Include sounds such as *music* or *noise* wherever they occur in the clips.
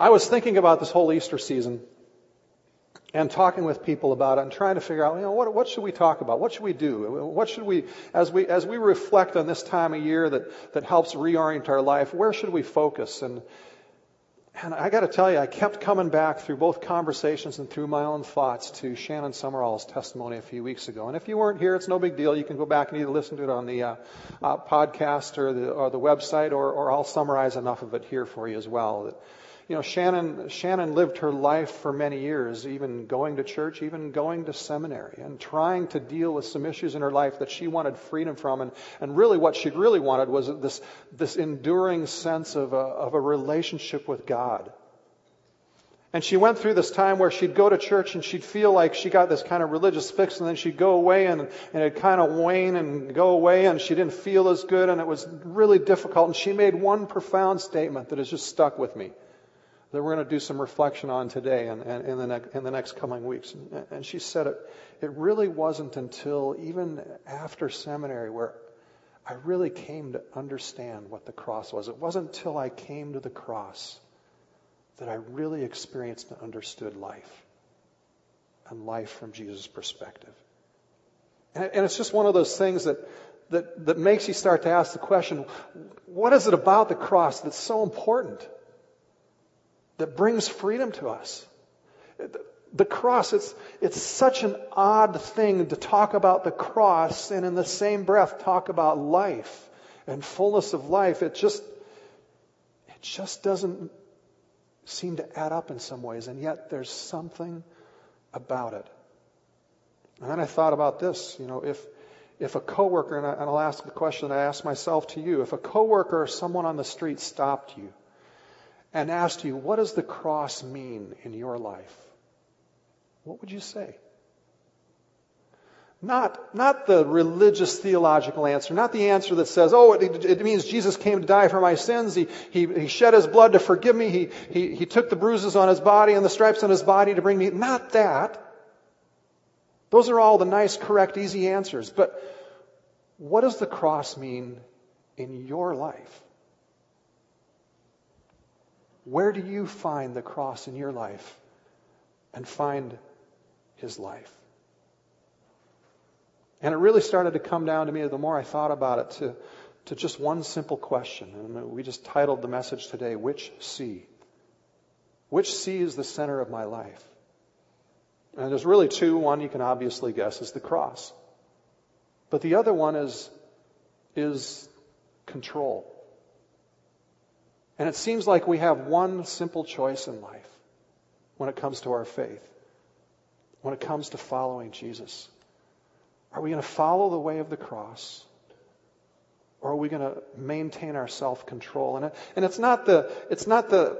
I was thinking about this whole Easter season and talking with people about it and trying to figure out, you know, what, what should we talk about? What should we do? What should we, as we, as we reflect on this time of year that, that helps reorient our life, where should we focus? And, and I got to tell you, I kept coming back through both conversations and through my own thoughts to Shannon Summerall's testimony a few weeks ago. And if you weren't here, it's no big deal. You can go back and either listen to it on the uh, uh, podcast or the, or the website, or, or I'll summarize enough of it here for you as well. That, you know, Shannon, Shannon lived her life for many years, even going to church, even going to seminary, and trying to deal with some issues in her life that she wanted freedom from. And, and really what she really wanted was this, this enduring sense of a, of a relationship with God. And she went through this time where she'd go to church and she'd feel like she got this kind of religious fix and then she'd go away and, and it'd kind of wane and go away and she didn't feel as good and it was really difficult. And she made one profound statement that has just stuck with me that we're going to do some reflection on today and, and in, the in the next coming weeks. And, and she said it, it really wasn't until even after seminary where I really came to understand what the cross was. It wasn't until I came to the cross that I really experienced and understood life and life from Jesus' perspective. And, and it's just one of those things that, that, that makes you start to ask the question, what is it about the cross that's so important? That brings freedom to us. The cross, it's, it's such an odd thing to talk about the cross and in the same breath talk about life and fullness of life. It just, it just doesn't seem to add up in some ways, and yet there's something about it. And then I thought about this, you know, if, if a coworker, and, I, and I'll ask the question I asked myself to you, if a coworker or someone on the street stopped you and asked you, what does the cross mean in your life? What would you say? Not, not the religious theological answer, not the answer that says, oh, it, it means Jesus came to die for my sins. He, he, he shed his blood to forgive me. He, he, he took the bruises on his body and the stripes on his body to bring me. Not that. Those are all the nice, correct, easy answers. But what does the cross mean in your life? Where do you find the cross in your life and find his life? And it really started to come down to me the more I thought about it to, to just one simple question. And we just titled the message today, Which C? Which C is the center of my life? And there's really two. One you can obviously guess is the cross. But the other one is, is control. And it seems like we have one simple choice in life when it comes to our faith, when it comes to following Jesus. Are we going to follow the way of the cross? Or are we going to maintain our self-control? And, it, and it's not the, it's not the,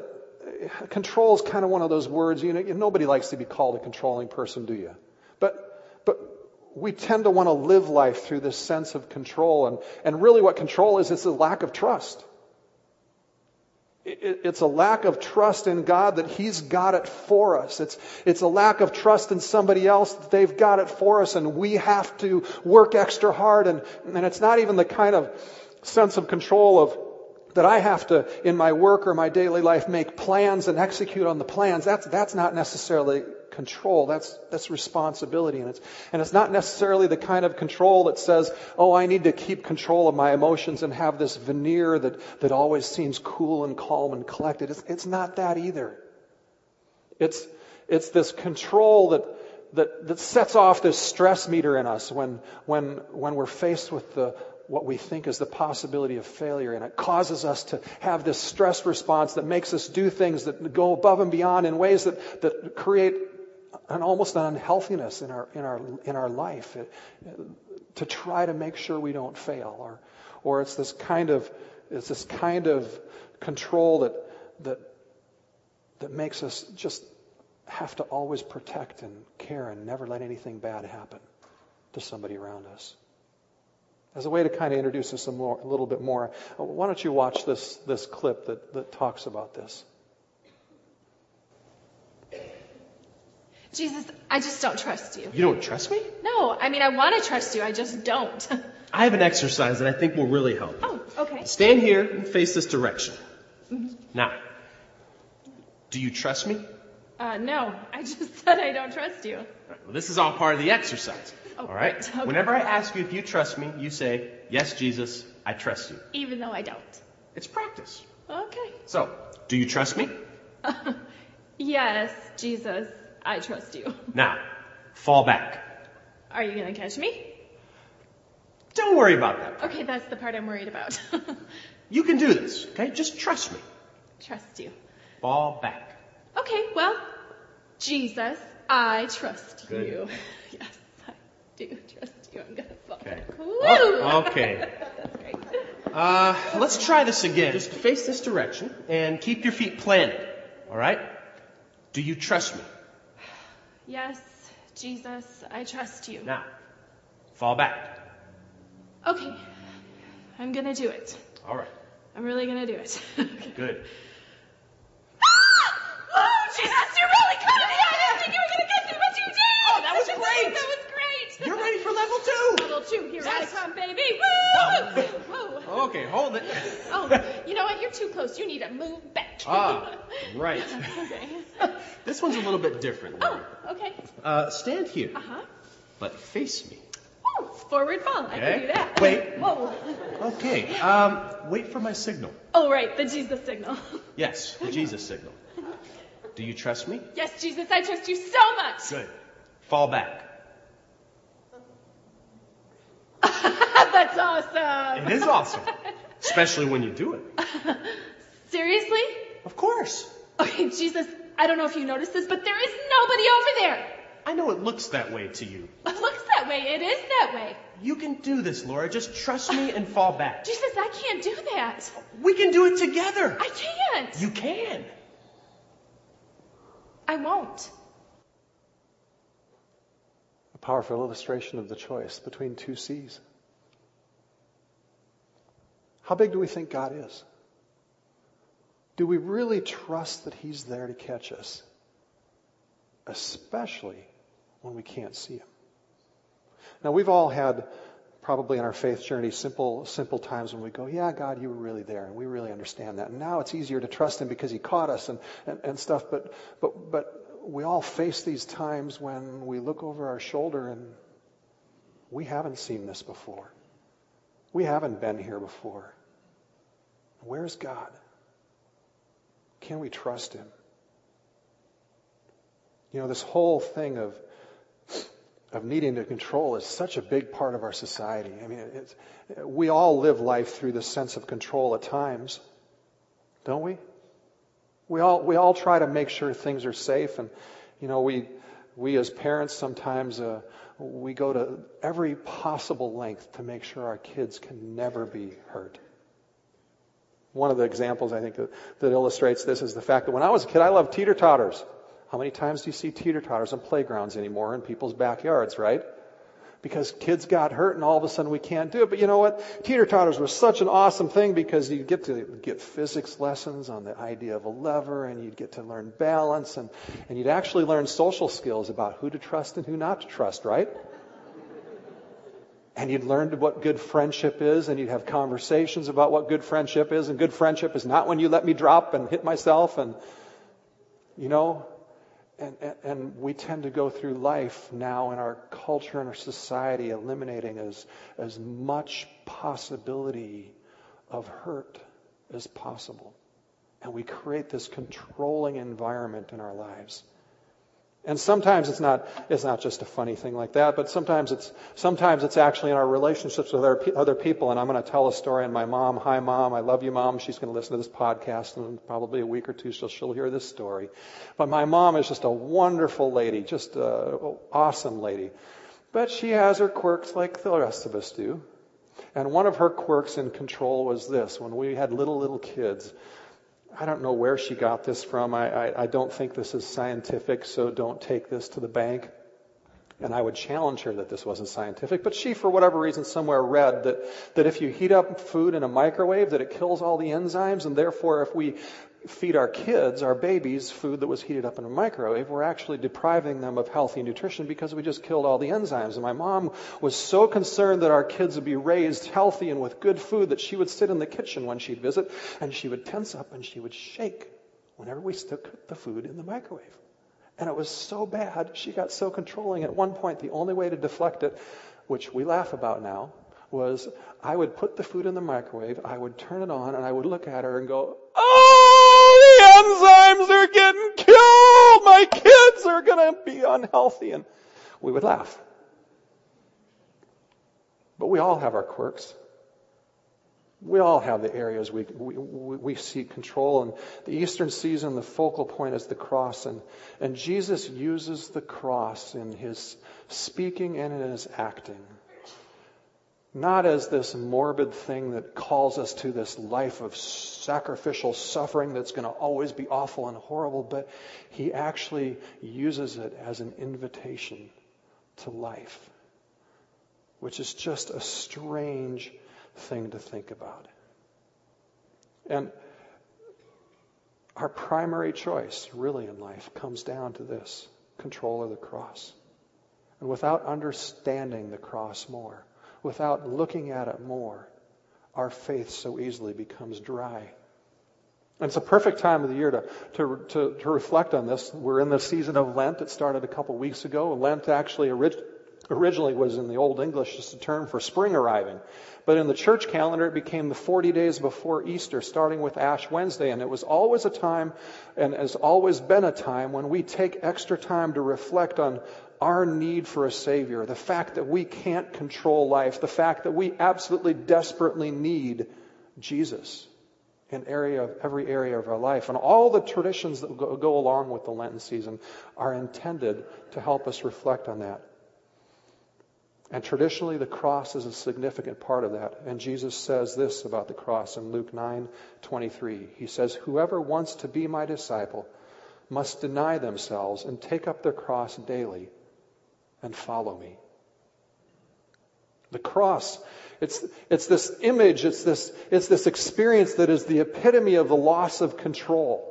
control is kind of one of those words, you know, nobody likes to be called a controlling person, do you? But, but we tend to want to live life through this sense of control. And, and really what control is, it's a lack of trust. It's a lack of trust in God that He's got it for us. It's, it's a lack of trust in somebody else that they've got it for us and we have to work extra hard. And, and it's not even the kind of sense of control of that I have to, in my work or my daily life, make plans and execute on the plans. That's, that's not necessarily control. That's, that's responsibility. And it's, and it's not necessarily the kind of control that says, oh, I need to keep control of my emotions and have this veneer that, that always seems cool and calm and collected. It's, it's not that either. It's, it's this control that, that, that sets off this stress meter in us when, when, when we're faced with the, what we think is the possibility of failure. And it causes us to have this stress response that makes us do things that go above and beyond in ways that, that create an almost an unhealthiness in our, in our, in our life it, to try to make sure we don't fail. Or, or it's this kind of, it's this kind of control that, that, that makes us just have to always protect and care and never let anything bad happen to somebody around us. As a way to kind of introduce us a, more, a little bit more, why don't you watch this, this clip that, that talks about this? Jesus, I just don't trust you. You don't trust me? No, I mean, I want to trust you, I just don't. *laughs* I have an exercise that I think will really help. Oh, okay. Stand here and face this direction. Mm-hmm. Now, Do you trust me? Uh, no, I just *laughs* said I don't trust you. Right, well, this is all part of the exercise. Oh, all right? right, okay. Whenever I ask you if you trust me, you say, Yes, Jesus, I trust you. Even though I don't. It's practice. Okay. So, do you trust me? *laughs* Yes, Jesus, I trust you. Now, fall back. Are you gonna catch me? Don't worry about that. Okay, that's the part I'm worried about. *laughs* You can do this, okay? Just trust me. trust you. Fall back. Okay, well, Jesus, I trust Good. you. *laughs* Yes, I do trust you. I'm gonna fall. Okay. Woo! Oh, okay. *laughs* That's great. Uh, let's try this again. Just face this direction and keep your feet planted. All right? Do you trust me? Yes, Jesus, I trust you. Now, fall back. Okay, I'm gonna do it. All right. I'm really gonna do it. *laughs* okay. Good. Oh, Jesus, you really caught me! I didn't think you were gonna get me, but you did! Oh, that was That great! was great! You're ready for level two. Level two, here Yes. I come, baby! Woo! Whoa. Okay, hold it. *laughs* Oh, you know what? You're too close. You need to move back. Ah, *laughs* right. okay. *laughs* This one's a little bit different. Oh, okay. Uh, stand here, Uh-huh. but face me. Oh, forward fall. I Okay. can do that. Wait. Whoa. Okay. Um, wait for my signal. Oh, right. The Jesus signal. Yes, the Jesus signal. Do you trust me? Yes, Jesus, I trust you so much. Good. Fall back. *laughs* That's awesome. It is awesome, especially when you do it. *laughs* Seriously? Of course. Okay, Jesus, I don't know if you noticed this, but there is nobody over there. I know it looks that way to you. *laughs* It looks that way. It is that way. You can do this, Laura. Just trust me and fall back. Jesus, I can't do that. We can do it together. I can't. You can. I won't. A powerful illustration of the choice between two Cs. How big do we think God is? Do we really trust that He's there to catch us? Especially when we can't see Him. Now, we've all had, probably in our faith journey, simple, simple times when we go, yeah, God, you were really there, and we really understand that. And now it's easier to trust Him because He caught us and, and, and stuff, but, but, but we all face these times when we look over our shoulder and we haven't seen this before. We haven't been here before. Where's God? Can we trust Him? You know, this whole thing of of needing to control is such a big part of our society. I mean, we all live life through the sense of control at times, don't we? We all we all try to make sure things are safe, and you know, we we as parents sometimes uh, we go to every possible length to make sure our kids can never be hurt. One of the examples I think that, that illustrates this is the fact that when I was a kid, I loved teeter totters. How many times do you see teeter totters on playgrounds anymore in people's backyards, right? Because kids got hurt and all of a sudden we can't do it. But you know what? Teeter totters were such an awesome thing because you get to get physics lessons on the idea of a lever and you'd get to learn balance and, and you'd actually learn social skills about who to trust and who not to trust, right? And you'd learn what good friendship is and you'd have conversations about what good friendship is and good friendship is not when you let me drop and hit myself and, you know, and, and, and, we tend to go through life now in our culture and our society eliminating as, as much possibility of hurt as possible. And we create this controlling environment in our lives. And sometimes it's not, it's not just a funny thing like that, but sometimes it's, sometimes it's actually in our relationships with other, other people. And I'm going to tell a story and my mom. Hi mom, I love you mom. She's going to listen to this podcast and probably a week or two she'll, she'll hear this story. But my mom is just a wonderful lady, just an awesome lady. But she has her quirks like the rest of us do. And one of her quirks in control was this. When we had little, little kids, I don't know where she got this from. I, I, I, don't think this is scientific, so don't take this to the bank. And I would challenge her that this wasn't scientific. But she, for whatever reason, somewhere read that, that if you heat up food in a microwave, that it kills all the enzymes, and therefore if we feed our kids, our babies, food that was heated up in a microwave, we're actually depriving them of healthy nutrition because we just killed all the enzymes. And my mom was so concerned that our kids would be raised healthy and with good food that she would sit in the kitchen when she'd visit and she would tense up and she would shake whenever we stuck the food in the microwave. And it was so bad, she got so controlling. At one point, the only way to deflect it, which we laugh about now, was I would put the food in the microwave, I would turn it on, and I would look at her and go, Oh, enzymes are getting killed! My kids are gonna be unhealthy. And we would laugh. But we all have our quirks. We all have the areas we, we, we seek control. And the Eastern season, the focal point is the cross. And, and Jesus uses the cross in his speaking and in his acting. Not as this morbid thing that calls us to this life of sacrificial suffering that's going to always be awful and horrible, but he actually uses it as an invitation to life, which is just a strange thing to think about. And our primary choice, really, in life comes down to this control of the cross. And without understanding the cross more, without looking at it more, our faith so easily becomes dry. And it's a perfect time of the year to, to, to, to reflect on this. We're in the season of Lent. It started a couple weeks ago. Lent actually orig- originally was in the Old English just a term for spring arriving. But in the church calendar, it became the 40 days before Easter, starting with Ash Wednesday. And it was always a time, and has always been a time, when we take extra time to reflect on our need for a Savior, the fact that we can't control life, the fact that we absolutely desperately need Jesus in area of every area of our life. And all the traditions that go, go along with the Lenten season are intended to help us reflect on that. And traditionally, the cross is a significant part of that. And Jesus says this about the cross in Luke 9 23. He says, Whoever wants to be my disciple must deny themselves and take up their cross daily and follow me. The cross, it's, it's this image, it's this, it's this experience that is the epitome of the loss of control.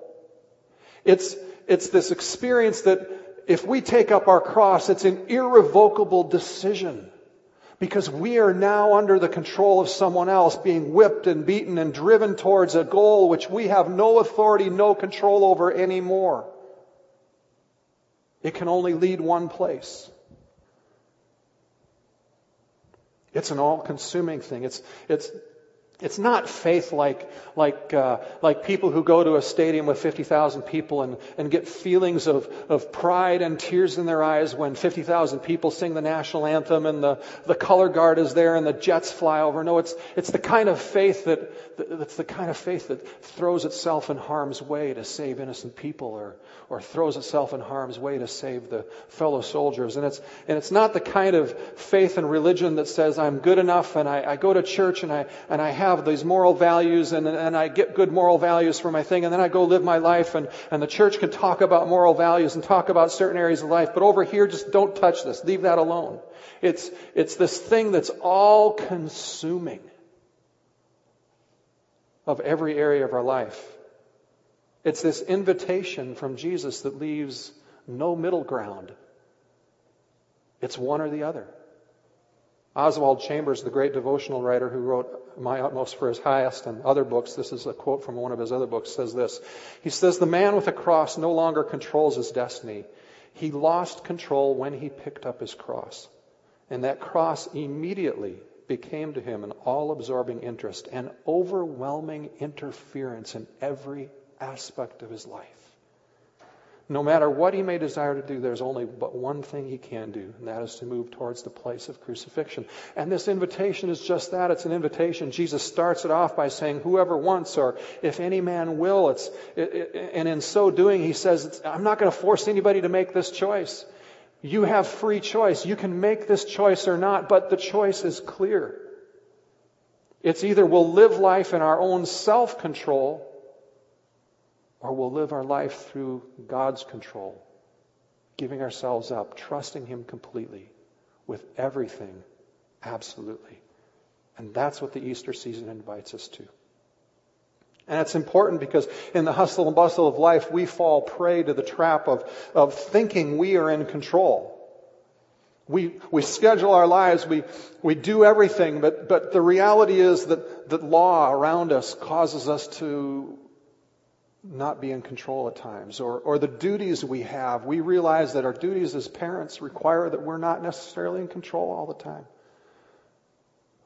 It's, it's this experience that if we take up our cross, it's an irrevocable decision. Because we are now under the control of someone else, being whipped and beaten and driven towards a goal which we have no authority, no control over anymore. It can only lead one place. It's an all-consuming thing. It's, it's, it's not faith like, like, uh, like people who go to a stadium with 50,000 people and, and get feelings of, of pride and tears in their eyes when 50,000 people sing the national anthem and the, the color guard is there and the jets fly over. No, it's, it's the kind of faith that, that's the kind of faith that throws itself in harm's way to save innocent people or, or throws itself in harm's way to save the fellow soldiers. And it's, and it's not the kind of faith and religion that says I'm good enough and I, I go to church and I, and I have have these moral values and, and I get good moral values for my thing and then I go live my life and, and the church can talk about moral values and talk about certain areas of life, but over here just don't touch this. Leave that alone. It's, it's this thing that's all consuming of every area of our life. It's this invitation from Jesus that leaves no middle ground. It's one or the other. Oswald Chambers, the great devotional writer who wrote My Utmost for His Highest and other books, this is a quote from one of his other books, says this. He says, The man with a cross no longer controls his destiny. He lost control when he picked up his cross. And that cross immediately became to him an all absorbing interest, an overwhelming interference in every aspect of his life. No matter what he may desire to do, there's only but one thing he can do, and that is to move towards the place of crucifixion. And this invitation is just that. It's an invitation. Jesus starts it off by saying, whoever wants, or if any man will. It's, it, it, and in so doing, he says, I'm not going to force anybody to make this choice. You have free choice. You can make this choice or not, but the choice is clear. It's either we'll live life in our own self-control or we'll live our life through God's control, giving ourselves up, trusting Him completely with everything, absolutely. And that's what the Easter season invites us to. And it's important because in the hustle and bustle of life, we fall prey to the trap of, of thinking we are in control. We, we schedule our lives, we, we do everything, but, but the reality is that, that law around us causes us to not be in control at times, or, or the duties we have. We realize that our duties as parents require that we're not necessarily in control all the time.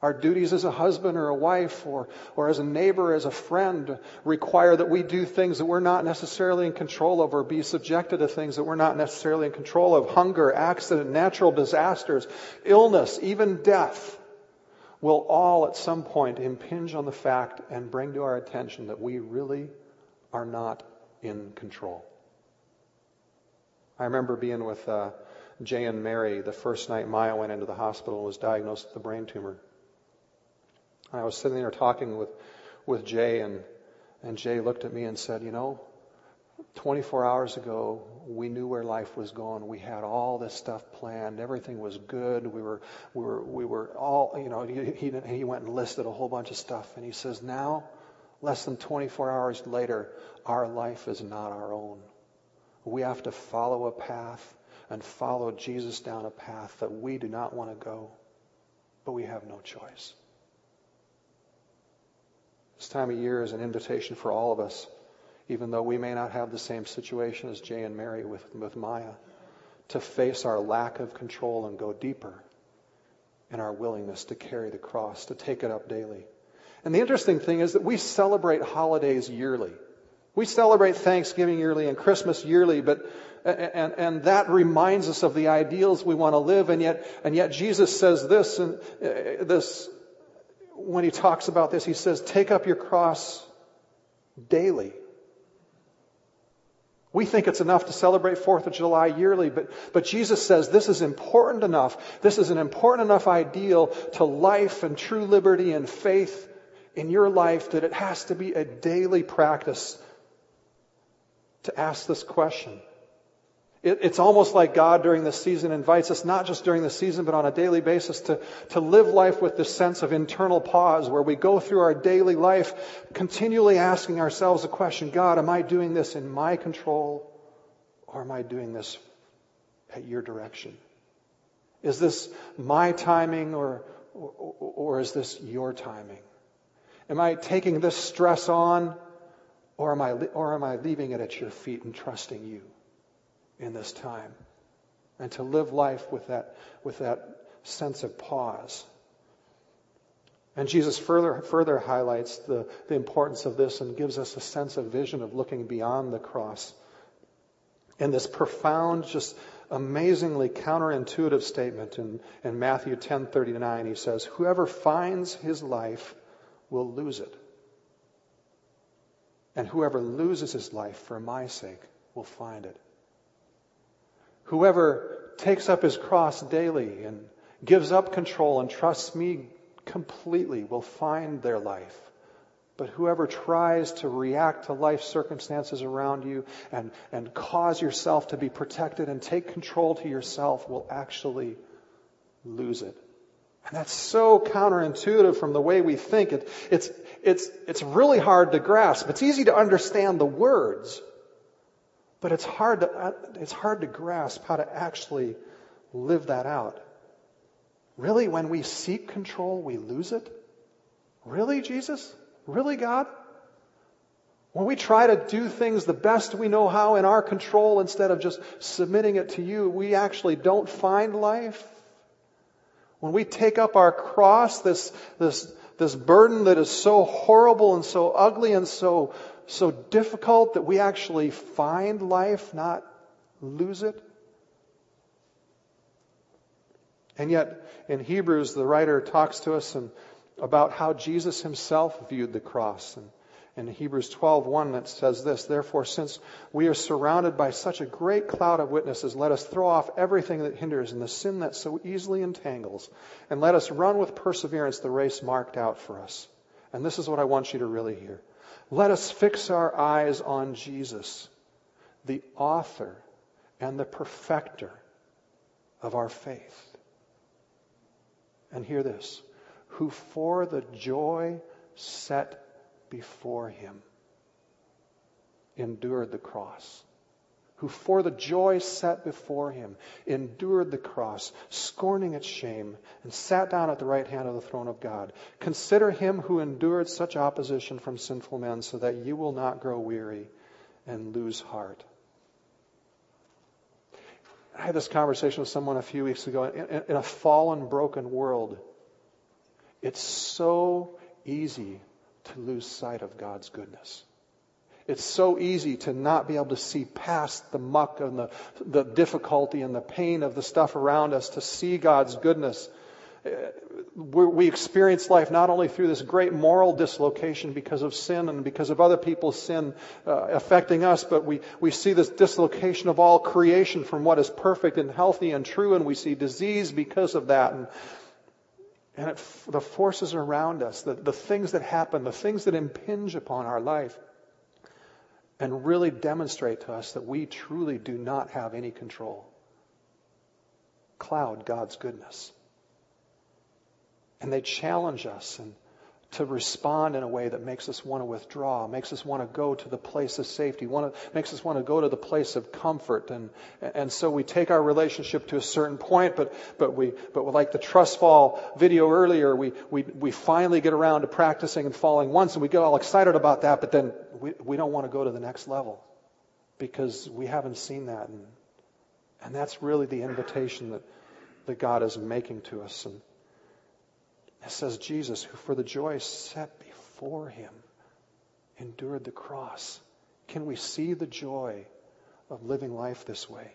Our duties as a husband or a wife or, or as a neighbor, as a friend require that we do things that we're not necessarily in control of or be subjected to things that we're not necessarily in control of. Hunger, accident, natural disasters, illness, even death will all at some point impinge on the fact and bring to our attention that we really are not in control. I remember being with uh, Jay and Mary the first night Maya went into the hospital and was diagnosed with a brain tumor. And I was sitting there talking with, with Jay, and, and Jay looked at me and said, You know, 24 hours ago, we knew where life was going. We had all this stuff planned. Everything was good. We were, we were, we were all, you know, he, he, he went and listed a whole bunch of stuff. And he says, now, less than 24 hours later, our life is not our own. We have to follow a path and follow Jesus down a path that we do not want to go, but we have no choice. This time of year is an invitation for all of us, even though we may not have the same situation as Jay and Mary with, with Maya, to face our lack of control and go deeper in our willingness to carry the cross, to take it up daily. And the interesting thing is that we celebrate holidays yearly. We celebrate Thanksgiving yearly and Christmas yearly, but and, and that reminds us of the ideals we want to live, and yet and yet Jesus says this and uh, this when he talks about this, he says, take up your cross daily. We think it's enough to celebrate 4th of July yearly, but, but Jesus says this is important enough. This is an important enough ideal to life and true liberty and faith in your life that it has to be a daily practice to ask this question it, it's almost like God during this season invites us, not just during the season, but on a daily basis, to, to live life with this sense of internal pause where we go through our daily life continually asking ourselves the question God, am I doing this in my control or am I doing this at your direction? Is this my timing or, or, or is this your timing? Am I taking this stress on or am I, or am I leaving it at your feet and trusting you? in this time and to live life with that, with that sense of pause. And Jesus further, further highlights the, the importance of this and gives us a sense of vision of looking beyond the cross. In this profound, just amazingly counterintuitive statement in, in Matthew 10:39, he says, "Whoever finds his life will lose it, and whoever loses his life for my sake will find it." Whoever takes up his cross daily and gives up control and trusts me completely will find their life. But whoever tries to react to life circumstances around you and, and cause yourself to be protected and take control to yourself will actually lose it. And that's so counterintuitive from the way we think. It, it's, it's, it's really hard to grasp. It's easy to understand the words. But it's hard to, uh, it's hard to grasp how to actually live that out. Really, when we seek control, we lose it? Really, Jesus? Really, God? When we try to do things the best we know how in our control instead of just submitting it to you, we actually don't find life. When we take up our cross, this, this, this burden that is so horrible and so ugly and so so difficult that we actually find life, not lose it? And yet, in Hebrews, the writer talks to us and, about how Jesus himself viewed the cross. And in Hebrews 12:1 that says this, therefore since we are surrounded by such a great cloud of witnesses, let us throw off everything that hinders and the sin that so easily entangles, and let us run with perseverance the race marked out for us. And this is what I want you to really hear. Let us fix our eyes on Jesus, the author and the perfecter of our faith. And hear this who for the joy set before him endured the cross who for the joy set before him endured the cross, scorning its shame, and sat down at the right hand of the throne of God. Consider him who endured such opposition from sinful men, so that you will not grow weary and lose heart. I had this conversation with someone a few weeks ago. In, in a fallen, broken world, it's so easy to lose sight of God's goodness. It's so easy to not be able to see past the muck and the, the difficulty and the pain of the stuff around us, to see God's goodness. We experience life not only through this great moral dislocation because of sin and because of other people's sin uh, affecting us, but we, we see this dislocation of all creation from what is perfect and healthy and true, and we see disease because of that. And, and it, the forces around us, the, the things that happen, the things that impinge upon our life and really demonstrate to us that we truly do not have any control. Cloud God's goodness. And they challenge us and to respond in a way that makes us want to withdraw, makes us want to go to the place of safety, want to, makes us want to go to the place of comfort. And, and so we take our relationship to a certain point, but, but we, but like the trust fall video earlier, we, we, we finally get around to practicing and falling once and we get all excited about that, but then we, we don't want to go to the next level because we haven't seen that. And, and that's really the invitation that, that God is making to us. And, it says Jesus, who for the joy set before him endured the cross. Can we see the joy of living life this way?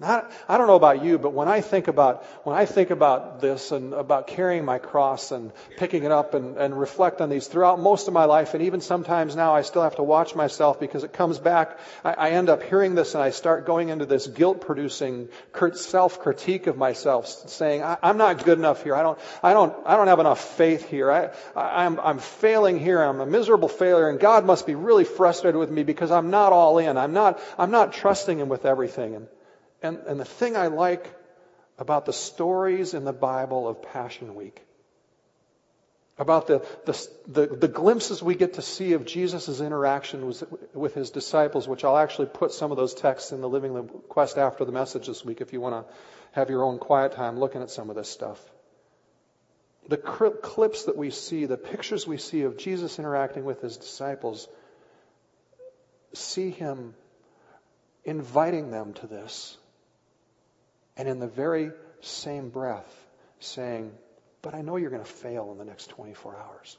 Not, I don't know about you, but when I think about when I think about this and about carrying my cross and picking it up and, and reflect on these throughout most of my life, and even sometimes now I still have to watch myself because it comes back. I, I end up hearing this and I start going into this guilt-producing self critique of myself, saying I, am not good enough here. I don't I don't I don't have enough faith here. I, I I'm I'm failing here. I'm a miserable failure, and God must be really frustrated with me because I'm not all in. I'm not I'm not trusting Him with everything. And and, and the thing I like about the stories in the Bible of Passion Week, about the, the, the, the glimpses we get to see of Jesus' interaction with, with his disciples, which I'll actually put some of those texts in the Living the Quest after the message this week if you want to have your own quiet time looking at some of this stuff. The clips that we see, the pictures we see of Jesus interacting with his disciples, see him inviting them to this and in the very same breath saying, But I know you're going to fail in the next 24 hours.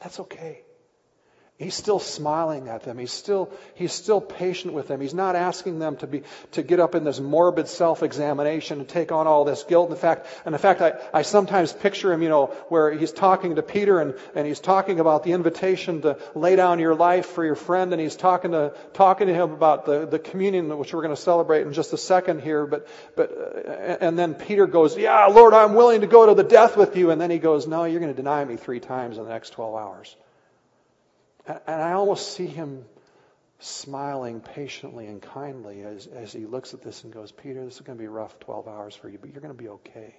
That's okay. He's still smiling at them. He's still, he's still patient with them. He's not asking them to be, to get up in this morbid self-examination and take on all this guilt. In fact, and in fact, I, I sometimes picture him, you know, where he's talking to Peter and, and he's talking about the invitation to lay down your life for your friend and he's talking to, talking to him about the, the communion which we're going to celebrate in just a second here. But, but, uh, and then Peter goes, yeah, Lord, I'm willing to go to the death with you. And then he goes, no, you're going to deny me three times in the next 12 hours. And I almost see him smiling patiently and kindly as, as he looks at this and goes, Peter, this is going to be rough 12 hours for you, but you're going to be okay.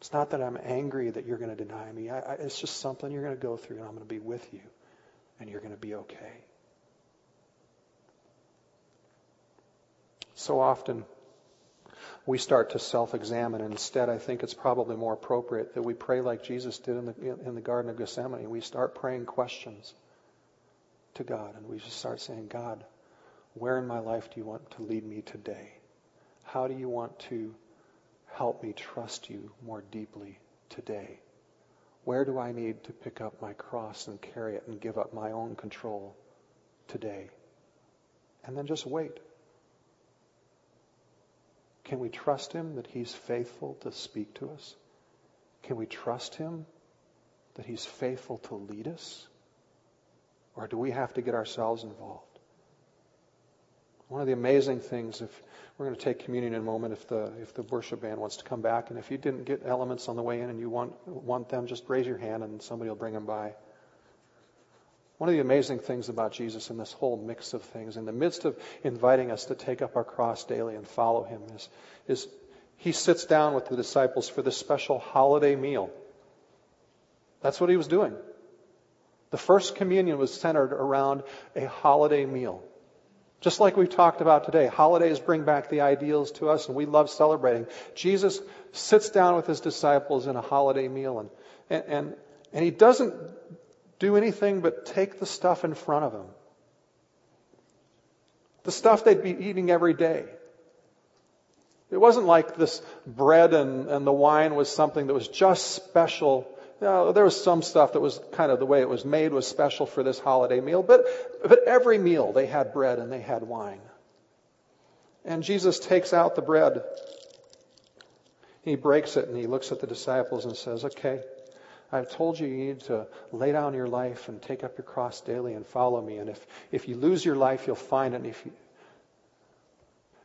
It's not that I'm angry that you're going to deny me. I, I, it's just something you're going to go through, and I'm going to be with you, and you're going to be okay. So often, we start to self-examine. And instead, I think it's probably more appropriate that we pray like Jesus did in the, in the Garden of Gethsemane. We start praying questions to God, and we just start saying, God, where in my life do you want to lead me today? How do you want to help me trust you more deeply today? Where do I need to pick up my cross and carry it and give up my own control today? And then just wait. Can we trust Him that He's faithful to speak to us? Can we trust Him that He's faithful to lead us? Or do we have to get ourselves involved? One of the amazing things, if we're going to take communion in a moment, if the if the worship band wants to come back, and if you didn't get elements on the way in and you want want them, just raise your hand and somebody will bring them by. One of the amazing things about Jesus in this whole mix of things, in the midst of inviting us to take up our cross daily and follow him, is, is he sits down with the disciples for this special holiday meal. That's what he was doing. The first communion was centered around a holiday meal. Just like we've talked about today, holidays bring back the ideals to us and we love celebrating. Jesus sits down with his disciples in a holiday meal and, and, and, and he doesn't do anything but take the stuff in front of them. The stuff they'd be eating every day. It wasn't like this bread and, and the wine was something that was just special. Know, there was some stuff that was kind of the way it was made was special for this holiday meal, but, but every meal they had bread and they had wine. And Jesus takes out the bread. He breaks it and he looks at the disciples and says, Okay, I've told you you need to lay down your life and take up your cross daily and follow me. And if, if you lose your life, you'll find it. And, if you,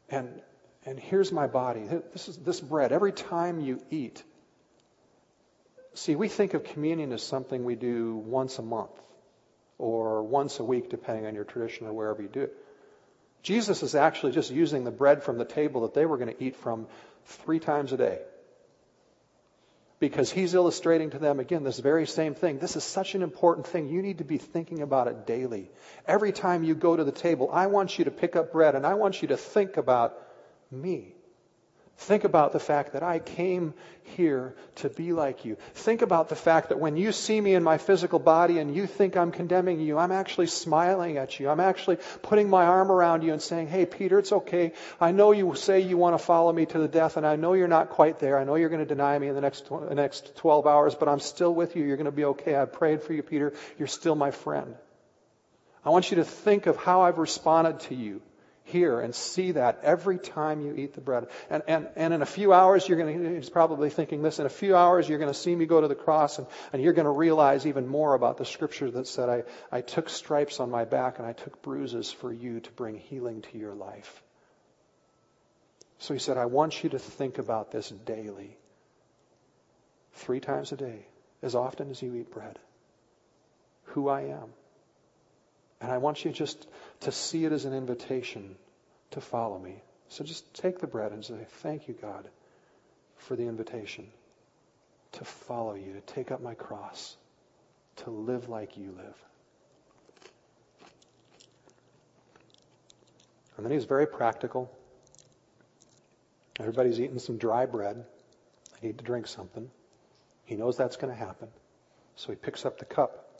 and, and here's my body. This is this bread. Every time you eat, see, we think of communion as something we do once a month or once a week, depending on your tradition or wherever you do it. Jesus is actually just using the bread from the table that they were going to eat from three times a day because he's illustrating to them again this very same thing. This is such an important thing. You need to be thinking about it daily. Every time you go to the table, I want you to pick up bread and I want you to think about me. Think about the fact that I came here to be like you. Think about the fact that when you see me in my physical body and you think I'm condemning you, I'm actually smiling at you. I'm actually putting my arm around you and saying, Hey, Peter, it's okay. I know you say you want to follow me to the death, and I know you're not quite there. I know you're going to deny me in the next, the next 12 hours, but I'm still with you. You're going to be okay. I prayed for you, Peter. You're still my friend. I want you to think of how I've responded to you hear and see that every time you eat the bread. And, and, and in a few hours, you're going to, he's probably thinking this, in a few hours, you're going to see me go to the cross and, and you're going to realize even more about the scripture that said, I, I took stripes on my back and I took bruises for you to bring healing to your life. So he said, I want you to think about this daily. Three times a day, as often as you eat bread. Who I am. And I want you just to see it as an invitation to follow me. So just take the bread and say, Thank you, God, for the invitation to follow you, to take up my cross, to live like you live. And then he's very practical. Everybody's eating some dry bread. They need to drink something. He knows that's going to happen. So he picks up the cup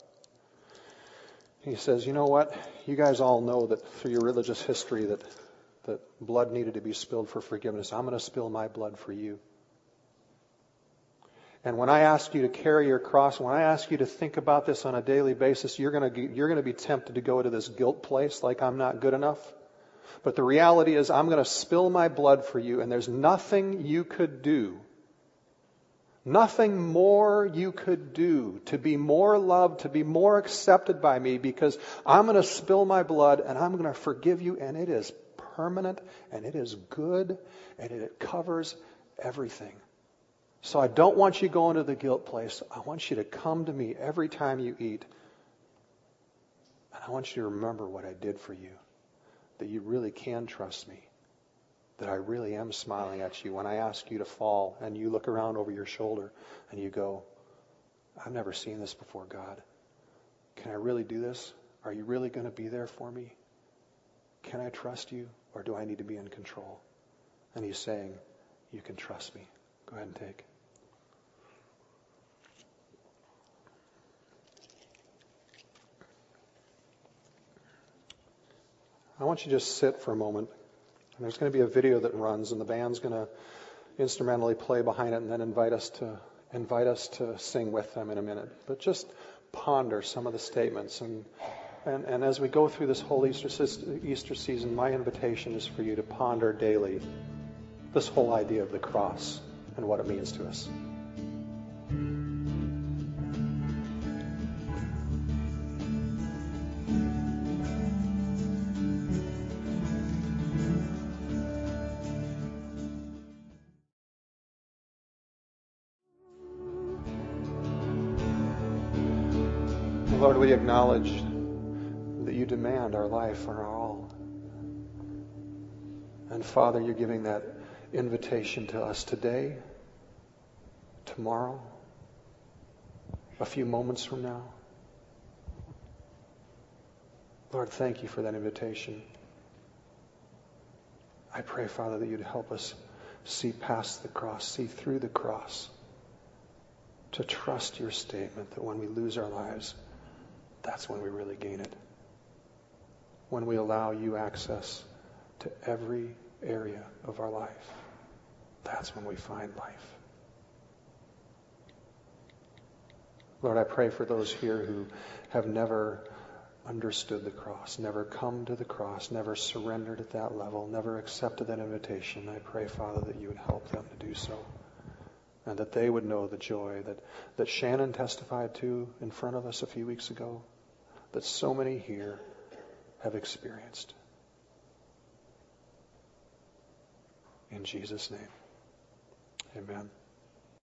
he says, you know what? You guys all know that through your religious history that, that blood needed to be spilled for forgiveness. I'm going to spill my blood for you. And when I ask you to carry your cross, when I ask you to think about this on a daily basis, you're going to, you're going to be tempted to go to this guilt place like I'm not good enough. But the reality is I'm going to spill my blood for you and there's nothing you could do Nothing more you could do to be more loved, to be more accepted by me because I'm going to spill my blood and I'm going to forgive you and it is permanent and it is good and it covers everything. So I don't want you going to the guilt place. I want you to come to me every time you eat. And I want you to remember what I did for you. That you really can trust me that I really am smiling at you when I ask you to fall and you look around over your shoulder and you go, I've never seen this before, God. Can I really do this? Are you really going to be there for me? Can I trust you or do I need to be in control? And he's saying, You can trust me. Go ahead and take. I want you to just sit for a moment. And there's going to be a video that runs, and the band's going to instrumentally play behind it, and then invite us to invite us to sing with them in a minute. But just ponder some of the statements, and and, and as we go through this whole Easter, Easter season, my invitation is for you to ponder daily this whole idea of the cross and what it means to us. Acknowledge that you demand our life and our all. And Father, you're giving that invitation to us today, tomorrow, a few moments from now. Lord, thank you for that invitation. I pray, Father, that you'd help us see past the cross, see through the cross, to trust your statement that when we lose our lives, that's when we really gain it. When we allow you access to every area of our life, that's when we find life. Lord, I pray for those here who have never understood the cross, never come to the cross, never surrendered at that level, never accepted that invitation. I pray, Father, that you would help them to do so. And that they would know the joy that, that Shannon testified to in front of us a few weeks ago, that so many here have experienced. In Jesus' name, amen.